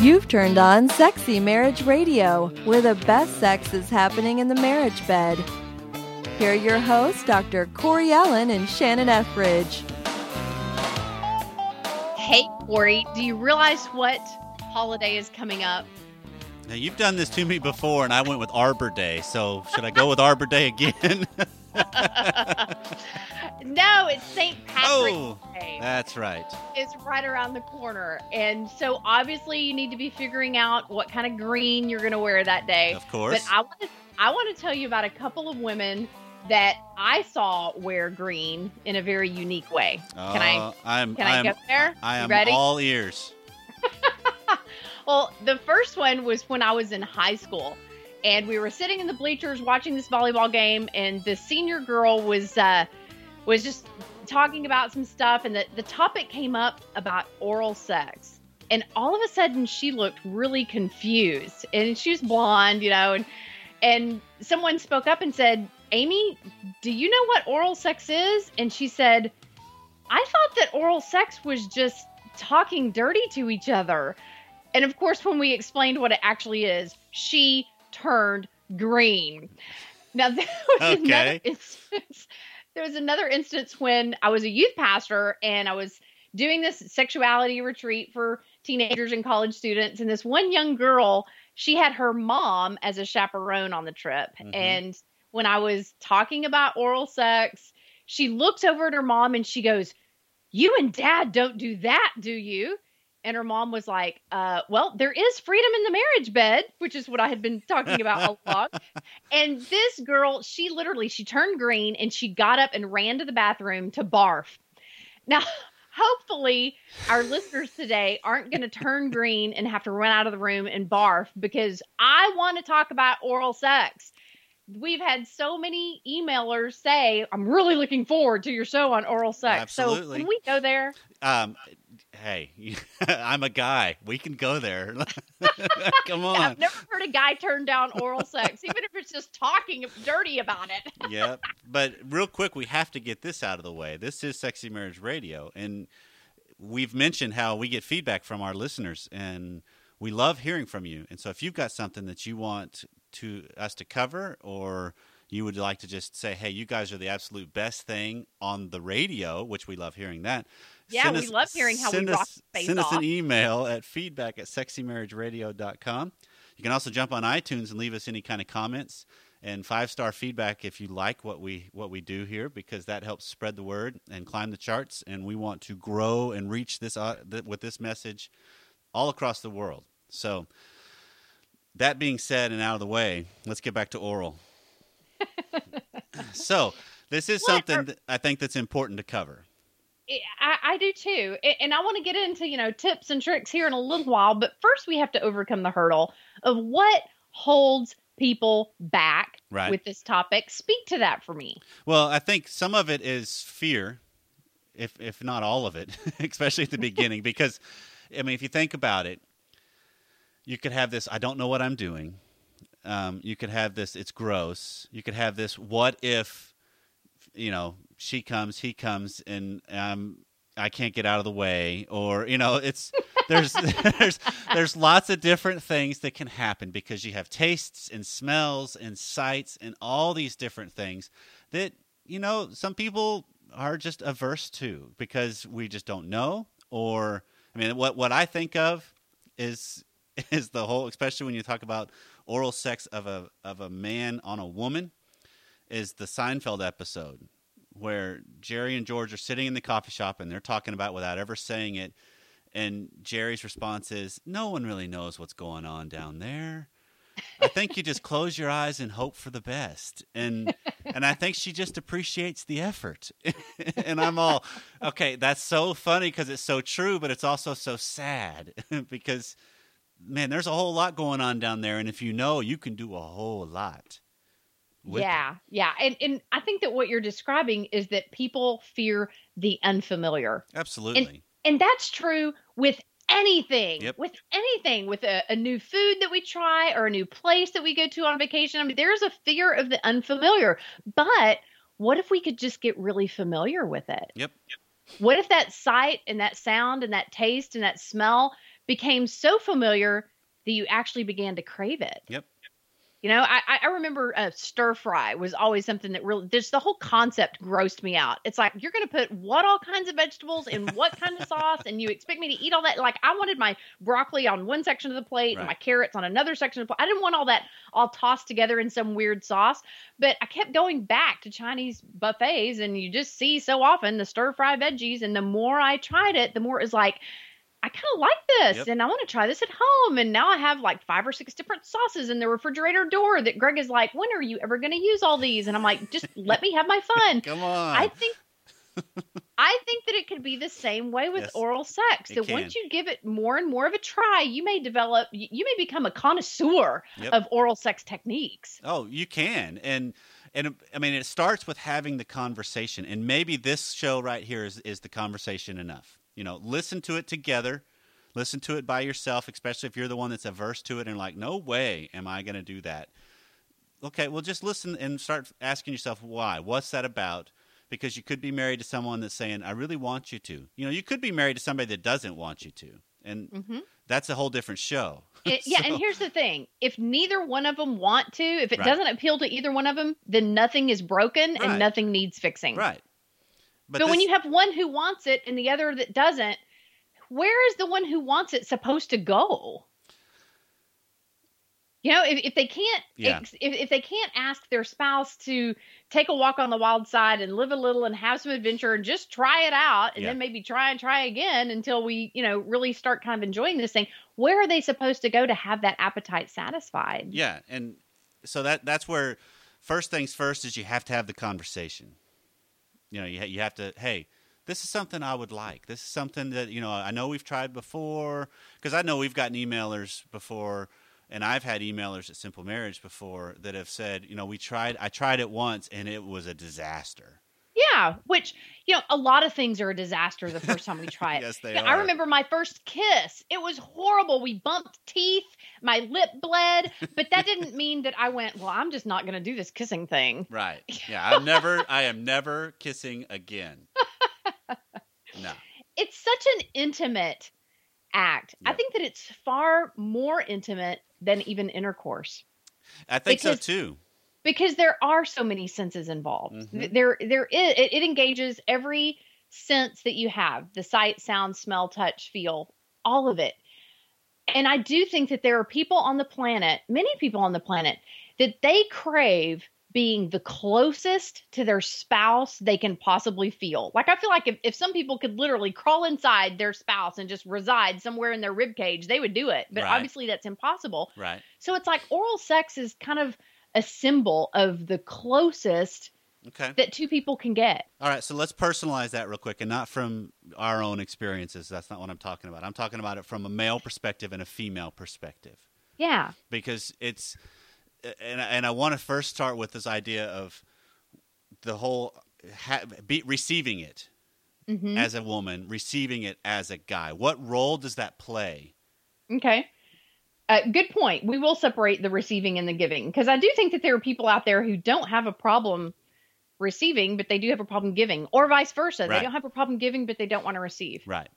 You've turned on Sexy Marriage Radio, where the best sex is happening in the marriage bed. Here are your hosts, Dr. Corey Allen and Shannon Ethridge. Hey, Corey, do you realize what holiday is coming up? Now, you've done this to me before, and I went with Arbor Day. So, should I go with Arbor Day again? no, it's St. Patrick's oh, Day. that's right. It's right around the corner. And so, obviously, you need to be figuring out what kind of green you're going to wear that day. Of course. But I want to I want to tell you about a couple of women that I saw wear green in a very unique way. Can I Uh, I'm, can I I'm, go there? I am ready? all ears. Well, the first one was when I was in high school, and we were sitting in the bleachers watching this volleyball game, and the senior girl was uh, was just talking about some stuff, and the, the topic came up about oral sex. And all of a sudden, she looked really confused, and she was blonde, you know, and and someone spoke up and said, "Amy, do you know what oral sex is?" And she said, "I thought that oral sex was just talking dirty to each other." And of course, when we explained what it actually is, she turned green. Now, there was another instance. There was another instance when I was a youth pastor and I was doing this sexuality retreat for teenagers and college students. And this one young girl, she had her mom as a chaperone on the trip. Mhm. And when I was talking about oral sex, she looked over at her mom and she goes, You and dad don't do that, do you? And her mom was like, uh, well, there is freedom in the marriage bed, which is what I had been talking about all along. And this girl, she literally, she turned green and she got up and ran to the bathroom to barf. Now, hopefully, our listeners today aren't going to turn green and have to run out of the room and barf because I want to talk about oral sex. We've had so many emailers say, I'm really looking forward to your show on oral sex. So, can we go there? Um, hey, I'm a guy. We can go there. Come on. I've never heard a guy turn down oral sex, even if it's just talking dirty about it. yeah. But real quick, we have to get this out of the way. This is Sexy Marriage Radio, and we've mentioned how we get feedback from our listeners, and we love hearing from you. And so, if you've got something that you want to us to cover, or you would like to just say, "Hey, you guys are the absolute best thing on the radio," which we love hearing that. Yeah, send we love hearing how we rock us, Send us an email at feedback at sexymarriageradio.com. You can also jump on iTunes and leave us any kind of comments and five star feedback if you like what we what we do here because that helps spread the word and climb the charts and we want to grow and reach this uh, th- with this message all across the world. So that being said and out of the way, let's get back to oral. so this is What something are- that I think that's important to cover. I, I do too. And I want to get into, you know, tips and tricks here in a little while. But first, we have to overcome the hurdle of what holds people back Right. with this topic. Speak to that for me. Well, I think some of it is fear, if if not all of it, especially at the beginning. Because, I mean, if you think about it, you could have this: I don't know what I'm doing. Um, you could have this: it's gross. You could have this: what if, you know, she comes, he comes, and um, I can't get out of the way, or you know, it's there's there's there's lots of different things that can happen because you have tastes and smells and sights and all these different things that you know some people are just averse to because we just don't know or i mean what what i think of is is the whole especially when you talk about oral sex of a of a man on a woman is the Seinfeld episode where Jerry and George are sitting in the coffee shop and they're talking about without ever saying it and Jerry's response is no one really knows what's going on down there. I think you just close your eyes and hope for the best. And and I think she just appreciates the effort. and I'm all okay, that's so funny because it's so true, but it's also so sad because man, there's a whole lot going on down there and if you know, you can do a whole lot. Yeah, yeah. And, and I think that what you're describing is that people fear the unfamiliar. Absolutely. And that's true with anything, Yep. with anything, with a, a new food that we try or a new place that we go to on vacation. I mean, there's a fear of the unfamiliar. But what if we could just get really familiar with it? Yep. What if that sight and that sound and that taste and that smell became so familiar that you actually began to crave it. Yep. You know, I, I remember uh, stir fry was always something that really, just the whole concept grossed me out. It's like, you're going to put what all kinds of vegetables in what kind of sauce, and you expect me to eat all that? Like, I wanted my broccoli on one section of the plate Right. and my carrots on another section of the plate. I didn't want all that all tossed together in some weird sauce. But I kept going back to Chinese buffets, and you just see so often the stir fry veggies. And the more I tried it, the more it was like, I kind of like this Yep. and I want to try this at home. And now I have like five or six different sauces in the refrigerator door that Greg is like, when are you ever going to use all these? And I'm like, just let me have my fun. Come on. I think. I think that it could be the same way with Yes, oral sex. That once you give it more and more of a try, you may develop, you you may become a connoisseur Yep. of oral sex techniques. Oh, you can, and and I mean, it starts with having the conversation, and maybe this show right here is is the conversation enough. You know, listen to it together, listen to it by yourself, especially if you're the one that's averse to it and like, no way am I going to do that. Okay, well, just listen and start asking yourself why. What's that about? Because you could be married to someone that's saying, "I really want you to." You know, you could be married to somebody that doesn't want you to, and hmm that's a whole different show. It, yeah, So- and here's the thing: if neither one of them want to, if it Right. doesn't appeal to either one of them, then nothing is broken Right. and nothing needs fixing. right. But, when this- you have one who wants it and the other that doesn't, where is the one who wants it supposed to go? You know, if, if they can't, Yeah. if, if they can't ask their spouse to take a walk on the wild side and live a little and have some adventure and just try it out and Yeah. then maybe try and try again until we, you know, really start kind of enjoying this thing, where are they supposed to go to have that appetite satisfied? Yeah, and so that that's where first things first is you have to have the conversation. You know, you ha- you have to hey, this is something I would like. This is something that you know I know we've tried before because I know we've gotten emailers before. And I've had emailers at Simple Marriage before that have said, you know, we tried, I tried it once and it was a disaster. Yeah, which you know, a lot of things are a disaster the first time we try it. Yes, they Yeah, I remember my first kiss. It was horrible. We bumped teeth. My lip bled, but that didn't mean that I went, "Well, I'm just not going to do this kissing thing." Right. Yeah. I'm never, I am never kissing again. No. It's such an intimate act. I think that it's far more intimate than even intercourse I think so too. Because there are so many senses involved. Mhm. There there is it, it engages every sense that you have, the sight, sound, smell, touch, feel, all of it. And I do think that there are people on the planet, many people on the planet, that they crave being the closest to their spouse they can possibly feel. Like I feel like if, if some people could literally crawl inside their spouse and just reside somewhere in their rib cage, they would do it. But Right. obviously that's impossible. Right. So it's like oral sex is kind of a symbol of the closest Okay. that two people can get. All right, so let's personalize that real quick, and not from our own experiences. That's not what I'm talking about. I'm talking about it from a male perspective and a female perspective, Yeah. because it's, and and I want to first start with this idea of the whole ha, be, receiving it hmm as a woman, receiving it as a guy. What role does that play? Okay. Uh, good point. We will separate the receiving and the giving because I do think that there are people out there who don't have a problem receiving, but they do have a problem giving, or vice versa. Right. They don't have a problem giving, but they don't want to receive. Right.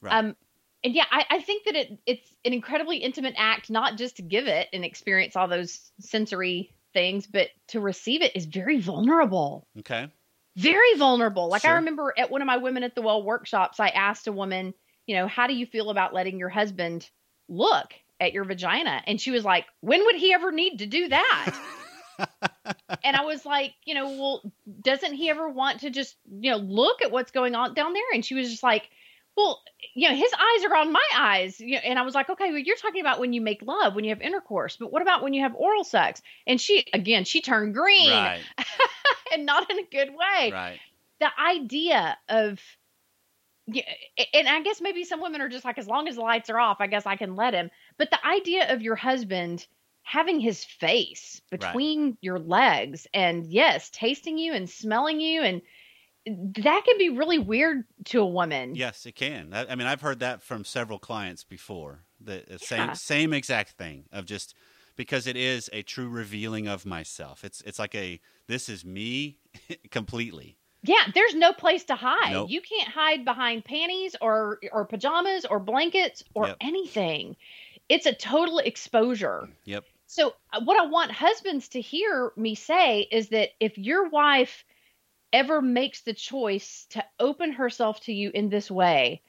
Right. Um, and yeah, I, I think that it it's an incredibly intimate act, not just to give it and experience all those sensory things, but to receive it is very vulnerable. okay. very vulnerable. Like Sure. I remember at one of my women at the well workshops, I asked a woman, you know, how do you feel about letting your husband look at your vagina? And she was like, when would he ever need to do that? and I was like, you know, well, doesn't he ever want to just, you know, look at what's going on down there? And she was just like, well, you know, his eyes are on my eyes. You know, and I was like, okay, well, you're talking about when you make love, when you have intercourse, but what about when you have oral sex? And she, again, she turned green Right. and not in a good way Right. the idea of yeah, and I guess maybe some women are just like, as long as the lights are off, I guess I can let him. But the idea of your husband having his face between your legs and yes, tasting you and smelling you and that can be really weird to a woman. Yes, it can. I, I mean, I've heard that from several clients before. The, the same same exact thing of just because it is a true revealing of myself. It's it's like a this is me completely. Yeah, there's no place to hide. Nope. You can't hide behind panties or or pajamas or blankets or Yep. anything. It's a total exposure. Yep. So uh, what I want husbands to hear me say is that if your wife ever makes the choice to open herself to you in this way,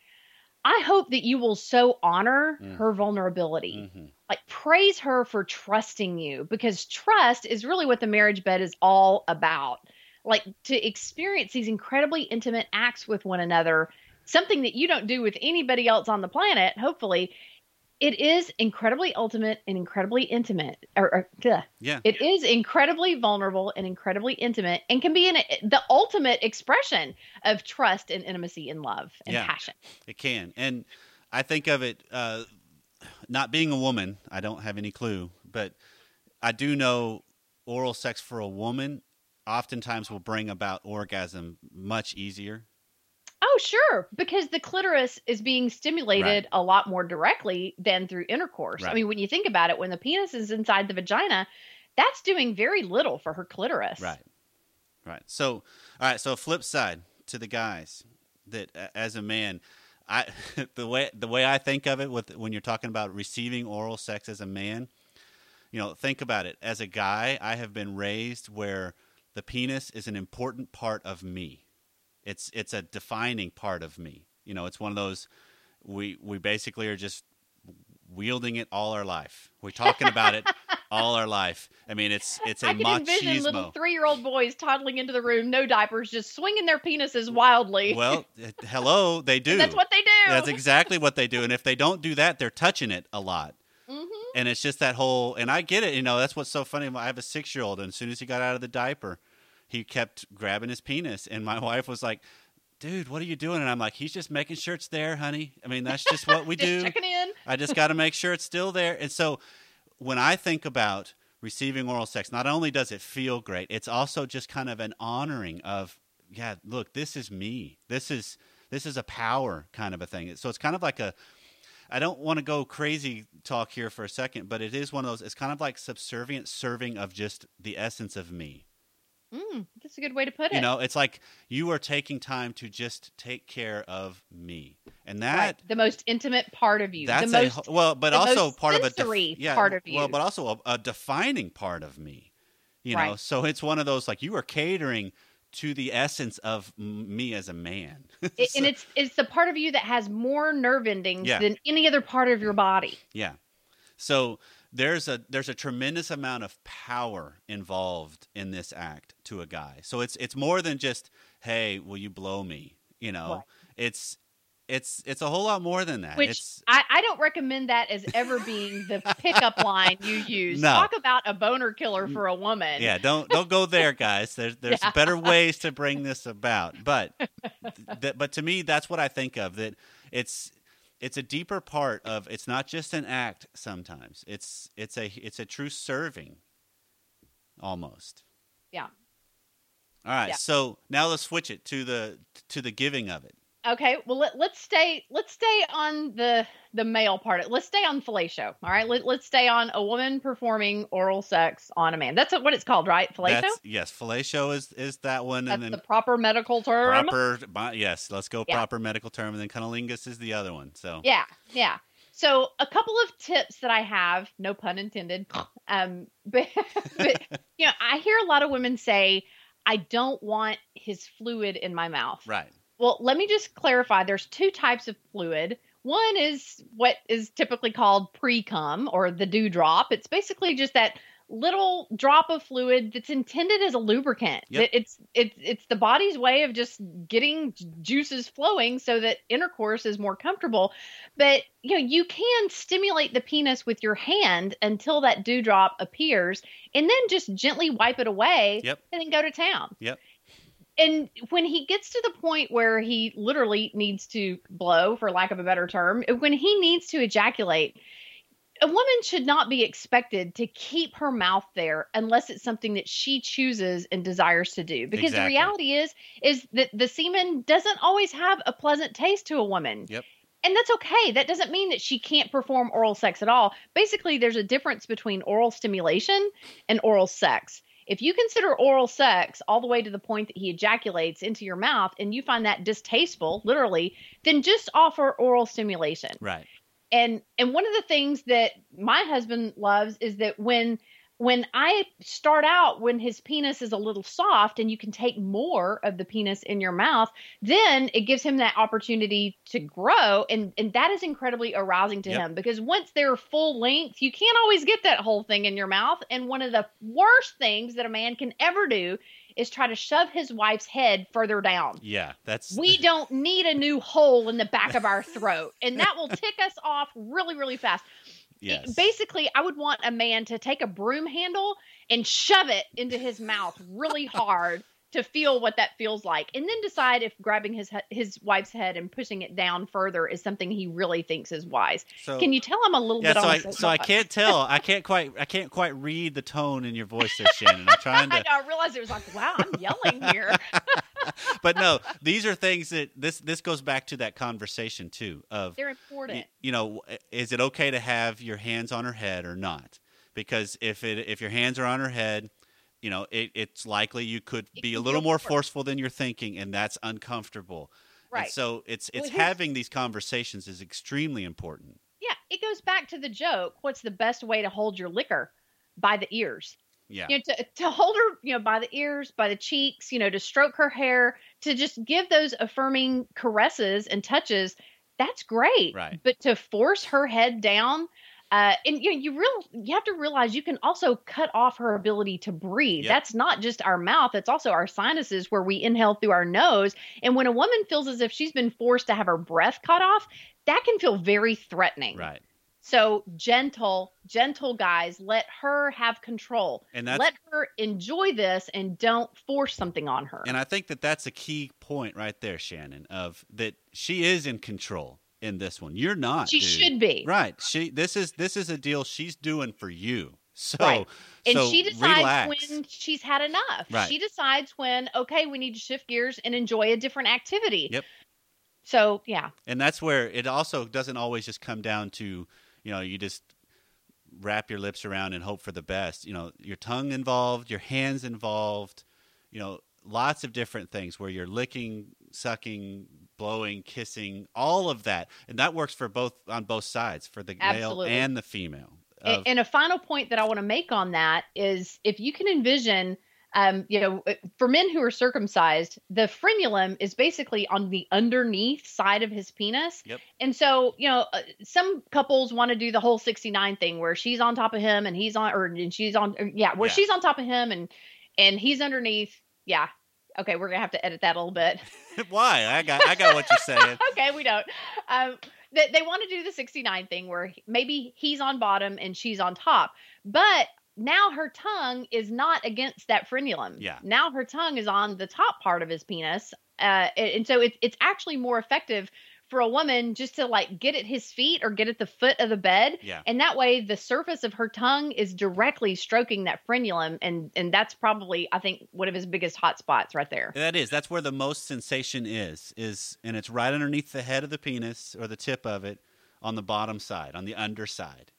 I hope that you will so honor Mm. her vulnerability hmm like praise her for trusting you because trust is really what the marriage bed is all about like to experience these incredibly intimate acts with one another something that you don't do with anybody else on the planet hopefully it is incredibly ultimate and incredibly intimate or, or ugh. Yeah. it is incredibly vulnerable and incredibly intimate and can be an, the ultimate expression of trust and intimacy and love and Yeah. passion It can. And I think of it, uh, not being a woman, I don't have any clue, but I do know oral sex for a woman oftentimes will bring about orgasm much easier. Oh, sure, because the clitoris is being stimulated Right. a lot more directly than through intercourse. I mean, when you think about it, when the penis is inside the vagina, that's doing very little for her clitoris. Right. Right. So, all right. So, flip side to the guys that, a- as a man, I the way the way I think of it with when you're talking about receiving oral sex as a man, you know, think about it. As a guy, I have been raised where the penis is an important part of me. It's it's a defining part of me. You know, it's one of those we we basically are just wielding it all our life. We're talking about it all our life. I mean, it's it's a I can envision little machismo. three-year-old boys toddling into the room, no diapers, just swinging their penises wildly. Well, uh, hello, they do. That's what they do. That's exactly what they do. And if they don't do that, they're touching it a lot. Mhm. And it's just that whole, and I get it. You know, that's what's so funny. I have a six year old, and as soon as he got out of the diaper, he kept grabbing his penis. And my wife was like, dude, what are you doing? And I'm like, he's just making sure it's there, honey. I mean, that's just what we Just do. checking in. I just got to make sure it's still there. And so when I think about receiving oral sex, not only does it feel great, it's also just kind of an honoring of, yeah, look, this is me. This is this is a power kind of a thing. So it's kind of like a I don't want to go crazy talk here for a second, but it is one of those it's kind of like subservient serving of just the essence of me. Mm, that's a good way to put it. You know, it's like you are taking time to just take care of me. And that right. the most intimate part of you. that's the a most ho- well, but also part of a def- yeah, part of you. Well, but also a, a defining part of me. You know, so it's one of those like you are catering to the essence of me as a man. So- and it's it's the part of you that has more nerve endings Yeah. than any other part of your body. yeah. So there's a there's a tremendous amount of power involved in this act to a guy. So it's it's more than just hey, will you blow me? You know, Right. it's it's it's a whole lot more than that. Which it's I, I don't recommend that as ever being the pickup line you use. No. Talk about a boner killer for a woman. yeah don't don't go there guys there's there's Yeah. better ways to bring this about but th- but to me that's what i think of that it's it's a deeper part of it's not just an act sometimes it's it's a it's a true serving almost Yeah. all right Yeah. so now let's switch it to the to the giving of it Okay. Well, let, let's stay. Let's stay on the the male part. Let's stay on fellatio. All right. Let, let's stay on a woman performing oral sex on a man. That's what it's called, right? Fellatio. that's yes fellatio is is that one That's and then the proper medical term. proper yes let's go Yeah. proper medical term and then cunnilingus is the other one so Yeah, yeah. So a couple of tips that I have, no pun intended. Um, but, but you know, I hear a lot of women say, "I don't want his fluid in my mouth." right Well, let me just clarify. There's two types of fluid. One is what is typically called pre cum or the dewdrop. It's basically just that little drop of fluid that's intended as a lubricant. Yep. It's it's it's the body's way of just getting juices flowing so that intercourse is more comfortable. But you know, you can stimulate the penis with your hand until that dewdrop appears and then just gently wipe it away Yep. and then go to town Yep. And when he gets to the point where he literally needs to blow for lack of a better term when he needs to ejaculate a woman should not be expected to keep her mouth there unless it's something that she chooses and desires to do. Because Exactly. the reality is is that the semen doesn't always have a pleasant taste to a woman. Yep. and that's okay. That doesn't mean that she can't perform oral sex at all. Basically there's a difference between oral stimulation and oral sex If you consider oral sex all the way to the point that he ejaculates into your mouth and you find that distasteful, literally, then just offer oral stimulation. Right. And and one of the things that my husband loves is that when when I start out when his penis is a little soft and you can take more of the penis in your mouth, then it gives him that opportunity to grow and and that is incredibly arousing to Yep. him because once they're full length, you can't always get that whole thing in your mouth and one of the worst things that a man can ever do is try to shove his wife's head further down. Yeah, that's We don't need a new hole in the back of our throat and that will tick us off really really fast yes. basically i would want a man to take a broom handle and shove it into his mouth really hard to feel what that feels like and then decide if grabbing his his wife's head and pushing it down further is something he really thinks is wise so, can you tell i'm a little yeah, bit so on I so I can't tell. I can't quite I can't quite read the tone in your voice there, Shannon. I'm trying I, to know, I realized it was like wow i'm yelling here but no, these are things that this this goes back to that conversation too of they're important you know, is it okay to have your hands on her head or not? Because if it if your hands are on her head, you know, it, it's likely you could It be a little more forceful than you're thinking, and that's uncomfortable. And right so it's it's Well, having these conversations is extremely important. yeah it goes back to the joke what's the best way to hold your liquor by the ears Yeah. you know, to, to hold her, you know, by the ears, by the cheeks, you know, to stroke her hair, to just give those affirming caresses and touches, that's great. Right. But to force her head down, uh, and you know, you real you have to realize you can also cut off her ability to breathe. Yep. That's not just our mouth; it's also our sinuses where we inhale through our nose. And when a woman feels as if she's been forced to have her breath cut off, that can feel very threatening. Right. So gentle, gentle guys, let her have control. And that's Let her enjoy this and don't force something on her. And I think that that's a key point right there, Shannon, of that she is in control in this one. You're not. she dude. should be. Right. She this is this is a deal she's doing for you. So Right. And so she decides relax. when she's had enough. Right. She decides when, okay, we need to shift gears and enjoy a different activity. Yep. So, yeah. And that's where it also doesn't always just come down to, you know, you just wrap your lips around and hope for the best. You know, your tongue involved, your hands involved, you know, lots of different things where you're licking, sucking, blowing, kissing, all of that. And that works for both on both sides, for the Absolutely. male and the female. Of- and a final point that I want to make on that is if you can envision, um, you know, for men who are circumcised, the frenulum is basically on the underneath side of his penis. Yep. And so, you know, uh, some couples want to do the whole 69 thing where she's on top of him and he's on, or and she's on, or, yeah, where Yeah. she's on top of him and, and he's underneath. Yeah. Okay. We're going to have to edit that a little bit. Why? I got I got what you're saying. okay, we don't. Um, they, they want to do the 69 thing where maybe he's on bottom and she's on top, but now her tongue is not against that frenulum. Yeah. Now her tongue is on the top part of his penis, uh, and, so it's it's actually more effective for a woman just to like get at his feet or get at the foot of the bed, Yeah. and that way the surface of her tongue is directly stroking that frenulum, and and that's probably I think one of his biggest hot spots right there. That is. That's where the most sensation is. Is and it's right underneath the head of the penis or the tip of it on the bottom side, on the underside.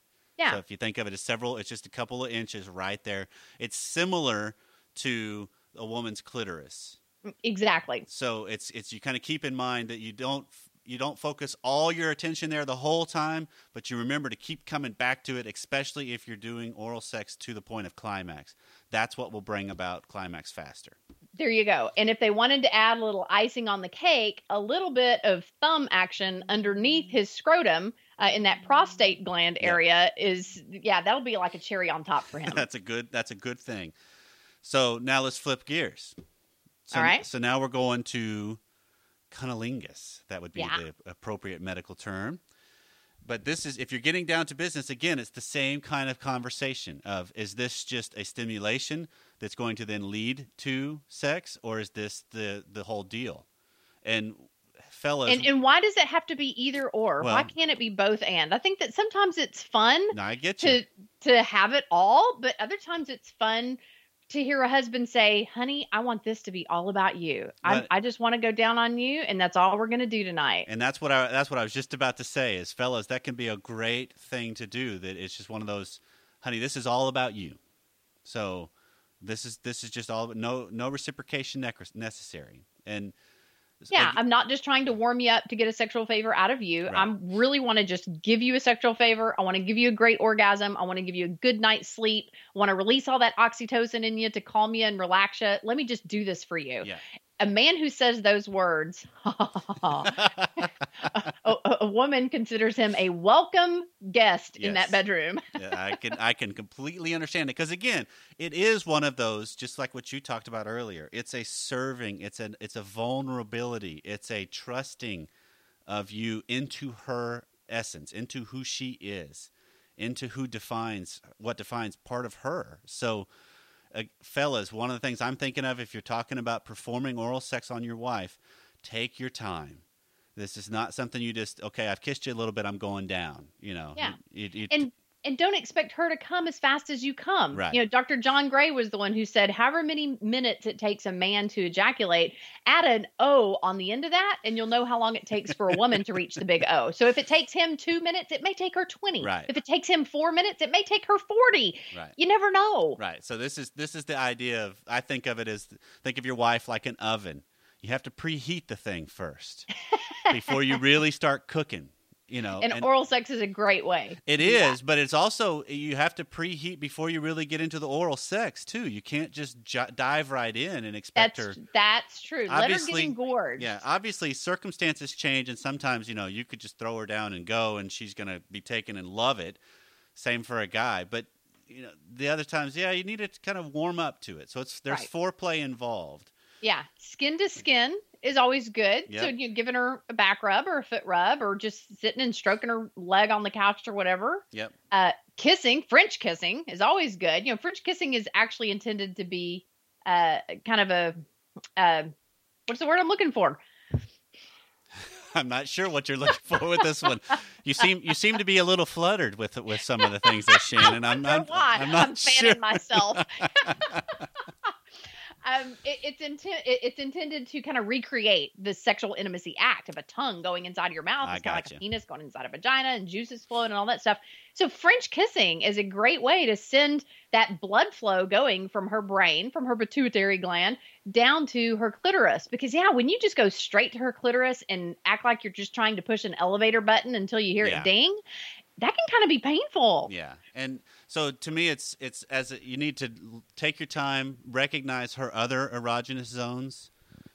Yeah. So if you think of it as several, it's just a couple of inches right there. It's similar to a woman's clitoris. Mm, exactly. So it's it's you kind of keep in mind that you don't you don't focus all your attention there the whole time, but you remember to keep coming back to it, especially if you're doing oral sex to the point of climax. That's what will bring about climax faster. There you go. And if they wanted to add a little icing on the cake, a little bit of thumb action underneath mm. his scrotum uh, in that prostate gland Yeah. area is, yeah, that'll be like a cherry on top for him. that's a good that's a good thing. So now let's flip gears. So, All right. So now we're going to cunnilingus. That would be Yeah. the appropriate medical term. But this is if you're getting down to business again, it's the same kind of conversation of is this just a stimulation that's going to then lead to sex or is this the the whole deal? And fellas, and, and why does it have to be either or? why can't it be both and? I think that sometimes it's fun I get you. to to have it all, but other times it's fun to hear a husband say, "Honey, I want this to be all about you. I, I just want to go down on you, and that's all we're going to do tonight." And that's what I that's what I was just about to say is fellas, that can be a great thing to do. That it's just one of those, honey, this is all about you. So This is this is just all no no reciprocation necessary. And Yeah, ag- I'm not just trying to warm you up to get a sexual favor out of you. Right. I'm really want to just give you a sexual favor. I want to give you a great orgasm. I want to give you a good night's sleep. I want to release all that oxytocin in you to calm you and relax you. Let me just do this for you. Yeah. A man who says those words, a, a- a woman considers him a welcome guest in that bedroom. Yeah, I can I can completely understand it because again, it is one of those just like what you talked about earlier. It's a serving. It's an it's a vulnerability. It's a trusting of you into her essence, into who she is, into who defines what defines part of her. So, uh, fellas, one of the things I'm thinking of if you're talking about performing oral sex on your wife, take your time. This is not something you just okay. I've kissed you a little bit. I'm going down. You know. Yeah. And and don't expect her to come as fast as you come. Right. You know, Dr. John Gray was the one who said, however many minutes it takes a man to ejaculate, add an O on the end of that, and you'll know how long it takes for a woman to reach the big O. So if it takes him two minutes, it may take her 20. Right. If it takes him four minutes, it may take her 40. Right. You never know. Right. So this is this is the idea of I think of it as think of your wife like an oven. You have to preheat the thing first before you really start cooking. You know, And, and oral sex is a great way. It is, to do that. is, but it's also you have to preheat before you really get into the oral sex too. You can't just j- dive right in and expect That's her. that's true. Let her get engorged. Yeah, obviously circumstances change, and sometimes you know you could just throw her down and go, and she's gonna be taken and love it. Same for a guy, but you know the other times, yeah, you need to kind of warm up to it. So it's there's Right. foreplay involved. Yeah, skin to skin is always good. So you're giving her a back rub or a foot rub or just sitting and stroking her leg on the couch or whatever. Yep. Uh, kissing, French kissing is always good. You know, French kissing is actually intended to be uh, kind of a uh, what's the word I'm looking for? I'm not sure what you're looking for with this one. You seem you seem to be a little fluttered with with some of the things that Shannon. I'm not. why. I'm not fanning sure. myself. um, it, it's intent. It, it's intended to kind of recreate the sexual intimacy act of a tongue going inside of your mouth. I It's kind of like a penis going inside a vagina and juices flowing and all that stuff. So French kissing is a great way to send that blood flow going from her brain, from her pituitary gland, down to her clitoris. Because yeah, when you just go straight to her clitoris and act like you're just trying to push an elevator button until you hear Yeah. it ding, that can kind of be painful. Yeah, and so to me, it's it's as a, you need to take your time, recognize her other erogenous zones.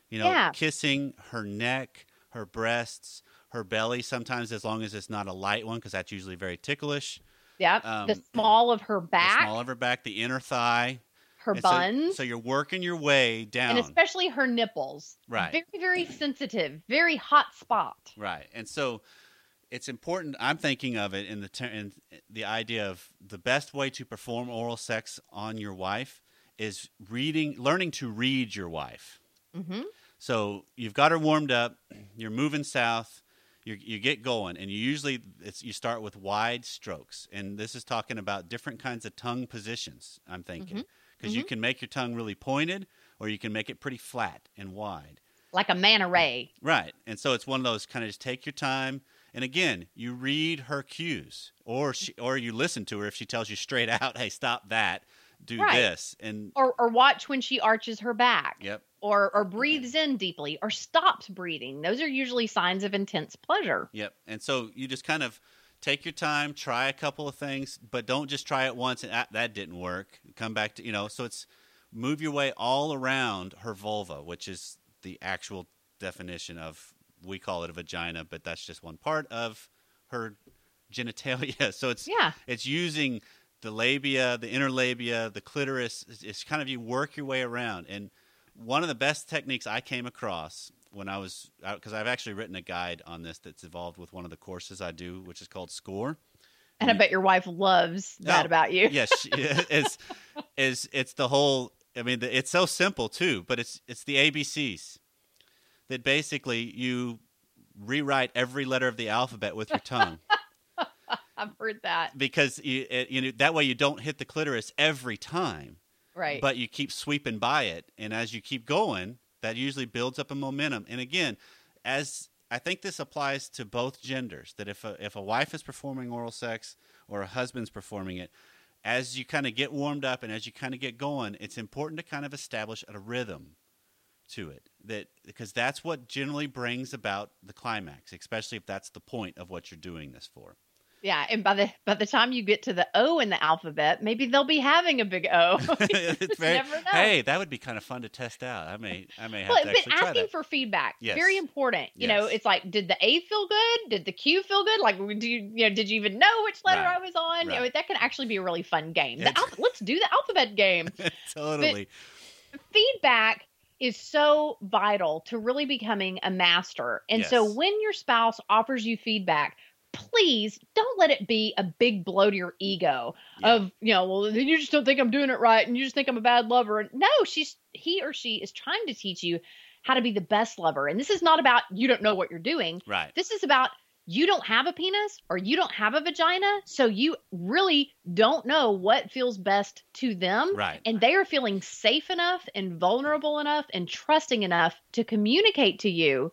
You know, Yeah. kissing her neck, her breasts, her belly. Sometimes, as long as it's not a light one, because that's usually very ticklish. Yep. Um, the small of her The back, small of her back, the inner thigh, her And so- buns, So, you're working your way down. and especially her nipples. Right. Very, very sensitive, very hot spot. Right, and so it's important. I'm thinking of it in the ter- in the idea of the best way to perform oral sex on your wife is reading, learning to read your wife. hmm So you've got her warmed up. You're moving south. You you get going, and you usually it's, you start with wide strokes, and this is talking about different kinds of tongue positions. I'm thinking because you can make your tongue really pointed, or you can make it pretty flat and wide. Like a manta ray. Right. And so it's one of those kind of just take your time. And again, you read her cues or she, or you listen to her if she tells you straight out, "Hey, stop that. Do Right. this." And Or, or watch when she arches her back. yep. Or, or breathes in deeply or stops breathing. Those are usually signs of intense pleasure. Yep. And so you just kind of take your time, try a couple of things, but don't just try it once and ah, that didn't work. Come back to, you know, so it's move your way all around her vulva, which is the actual definition of we call it a vagina, but that's just one part of her genitalia. So it's Yeah. it's using the labia, the inner labia, the clitoris. It's, it's kind of you work your way around. And one of the best techniques I came across when I was because I've actually written a guide on this that's evolved with one of the courses I do, which is called Score. And I bet your wife loves that Oh, about you. yes, she- it's is it's the whole. I mean, the, it's so simple too, but it's it's the ABCs that basically you rewrite every letter of the alphabet with your tongue I've heard that. because you it, you know that way you don't hit the clitoris every time, Right. but you keep sweeping by it, and as you keep going, that usually builds up a momentum. And again, as I think this applies to both genders, that if a, if a wife is performing oral sex or a husband's performing it, as you kind of get warmed up and as you kind of get going, it's important to kind of establish a rhythm to it that because that's what generally brings about the climax, especially if that's the point of what you're doing this for. Yeah, and by the by the time you get to the O in the alphabet, maybe they'll be having a big O. it's very, never know. hey, that would be kind of fun to test out. I may, I may have well, to but actually try asking for feedback Yes. very important. You know, it's like, did the A feel good? Did the Q feel good? Like, do you, you know, did you even know which letter Right. I was on? You know, that can actually be a really fun game. It's- let's do the alphabet game. totally. feedback is so vital to really becoming a master. And so when your spouse offers you feedback, please don't let it be a big blow to your ego Yeah. of, you know, well, then you just don't think I'm doing it right and you just think I'm a bad lover. And no, she's he or she is trying to teach you how to be the best lover. And this is not about you don't know what you're doing. right. This is about you don't have a penis or you don't have a vagina, so you really don't know what feels best to them. Right. And they are feeling safe enough and vulnerable enough and trusting enough to communicate to you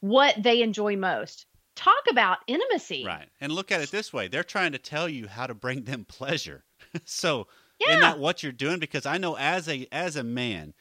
what they enjoy most. Talk about intimacy. Right. And look at it this way they're trying to tell you how to bring them pleasure. so, Yeah. isn't that what you're doing? Because I know as a as a man,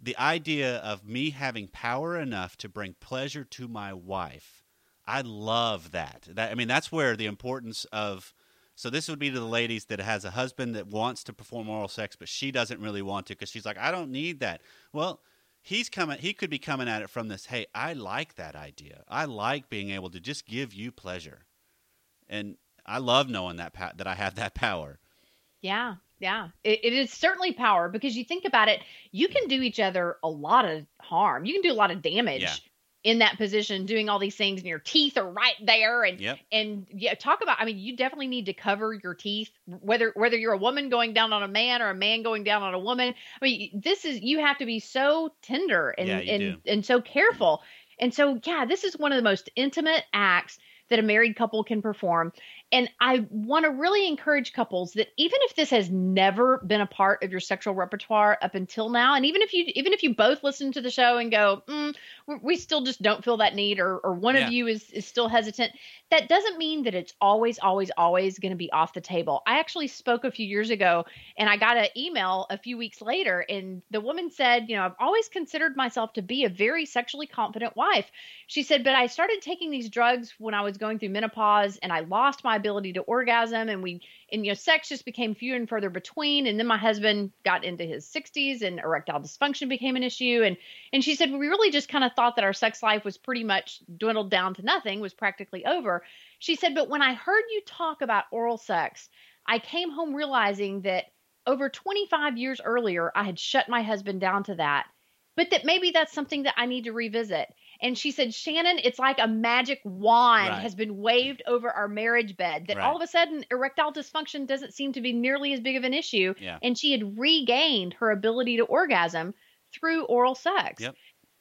the idea of me having power enough to bring pleasure to my wife, I love that. That I mean, that's where the importance of so this would be to the ladies that has a husband that wants to perform oral sex, but she doesn't really want to because she's like, I don't need that. Well, he's coming. He could be coming at it from this. Hey, I like that idea. I like being able to just give you pleasure, and I love knowing that pa- that I have that power. Yeah, yeah. It, it is certainly power because you think about it, you can do each other a lot of harm. You can do a lot of damage Yeah. In that position, doing all these things, and your teeth are right there. And Yep. and yeah, talk about. I mean, you definitely need to cover your teeth, whether whether you're a woman going down on a man or a man going down on a woman. I mean, this is you have to be so tender and Yeah, and do. and so careful. And so, yeah, this is one of the most intimate acts that a married couple can perform. And I want to really encourage couples that even if this has never been a part of your sexual repertoire up until now, and even if you even if you both listen to the show and go, mm, we- still just don't feel that need, or or one Yeah. of you is is still hesitant, that doesn't mean that it's always always always going to be off the table. I actually spoke a few years ago, and I got an email a few weeks later, and the woman said, you know, I've always considered myself to be a very sexually confident wife. She said, but I started taking these drugs when I was going through menopause and I lost my ability to orgasm and we and you know sex just became fewer and further between. And then my husband got into his 60s and erectile dysfunction became an issue. And and she said we really just kind of thought that our sex life was pretty much dwindled down to nothing was practically over. She said but when i heard you talk about oral sex i came home realizing that over 25 years earlier i had shut my husband down to that but that maybe that's something that i need to revisit and she said, Shannon, it's like a magic wand Right. has been waved over our marriage bed that Right. all of a sudden erectile dysfunction doesn't seem to be nearly as big of an issue. Yeah. And she had regained her ability to orgasm through oral sex. Yep.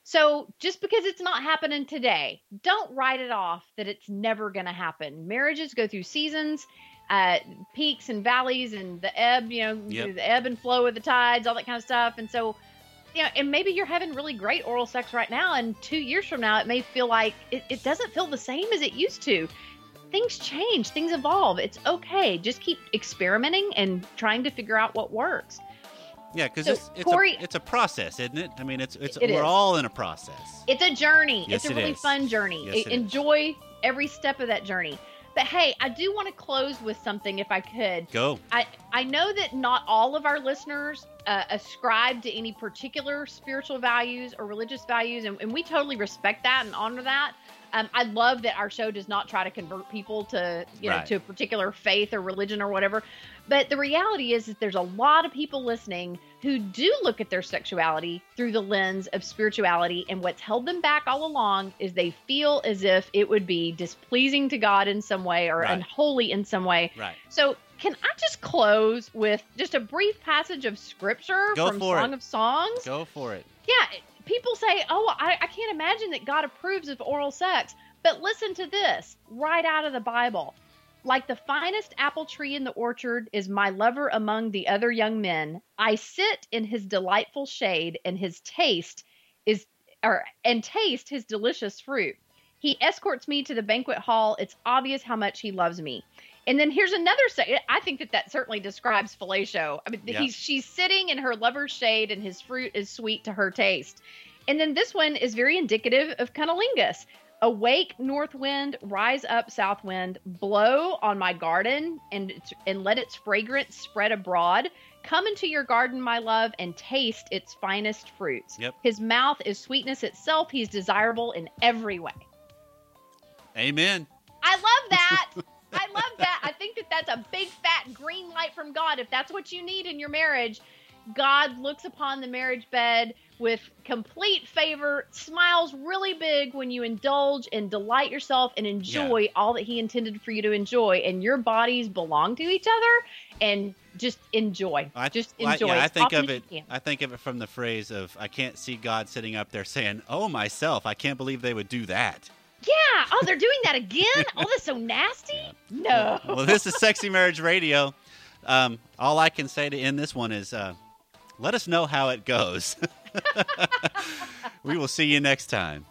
So just because it's not happening today, don't write it off that it's never going to happen. Marriages go through seasons, uh, peaks and valleys, and the ebb, you know, Yep. the ebb and flow of the tides, all that kind of stuff. And so, you know, and maybe you're having really great oral sex right now, and two years from now, it may feel like it, it doesn't feel the same as it used to. Things change, things evolve. It's okay. Just keep experimenting and trying to figure out what works. Yeah, because So, it's it's, Corey- a, it's a process, isn't it? I mean, it's it's It we're is. all in a process. It's a journey. Yes, it's a it really is. fun journey. Yes, E- it is. Enjoy every step of that journey. But hey, I do want to close with something if I could. Go. I, I know that not all of our listeners uh, ascribe to any particular spiritual values or religious values, and, and we totally respect that and honor that. Um, I love that our show does not try to convert people to you know Right. to a particular faith or religion or whatever. But the reality is that there's a lot of people listening who do look at their sexuality through the lens of spirituality, and what's held them back all along is they feel as if it would be displeasing to God in some way or Right. unholy in some way. Right. So, can I just close with just a brief passage of scripture Go from Song it. of Songs? Go for it. Yeah, people say, "Oh, I, I can't imagine that God approves of oral sex." But listen to this, right out of the Bible. Like the finest apple tree in the orchard is my lover among the other young men. I sit in his delightful shade, and his taste is, or and taste his delicious fruit. He escorts me to the banquet hall. It's obvious how much he loves me. And then here's another say. I think that that certainly describes fellatio. I mean, Yeah. he's she's sitting in her lover's shade, and his fruit is sweet to her taste. And then this one is very indicative of cunnilingus. Awake, north wind, rise up, south wind, blow on my garden, and and let its fragrance spread abroad. Come into your garden, my love, and taste its finest fruits. Yep. His mouth is sweetness itself. He's desirable in every way. Amen. I love that. I love that. I think that that's a big fat green light from God. If that's what you need in your marriage, God looks upon the marriage bed with complete favor, smiles really big when you indulge and delight yourself and enjoy all that He intended for you to enjoy. And your bodies belong to each other, and just enjoy. I, just well, I- enjoy. yeah, I think of it. I think of it from the phrase of I can't see God sitting up there saying, "Oh myself, I can't believe they would do that." Yeah. Oh, they're doing that again. Oh, that's so nasty. No. Well, this is Sexy Marriage Radio. Um, all I can say to end this one is, uh, let us know how it goes. we will see you next time.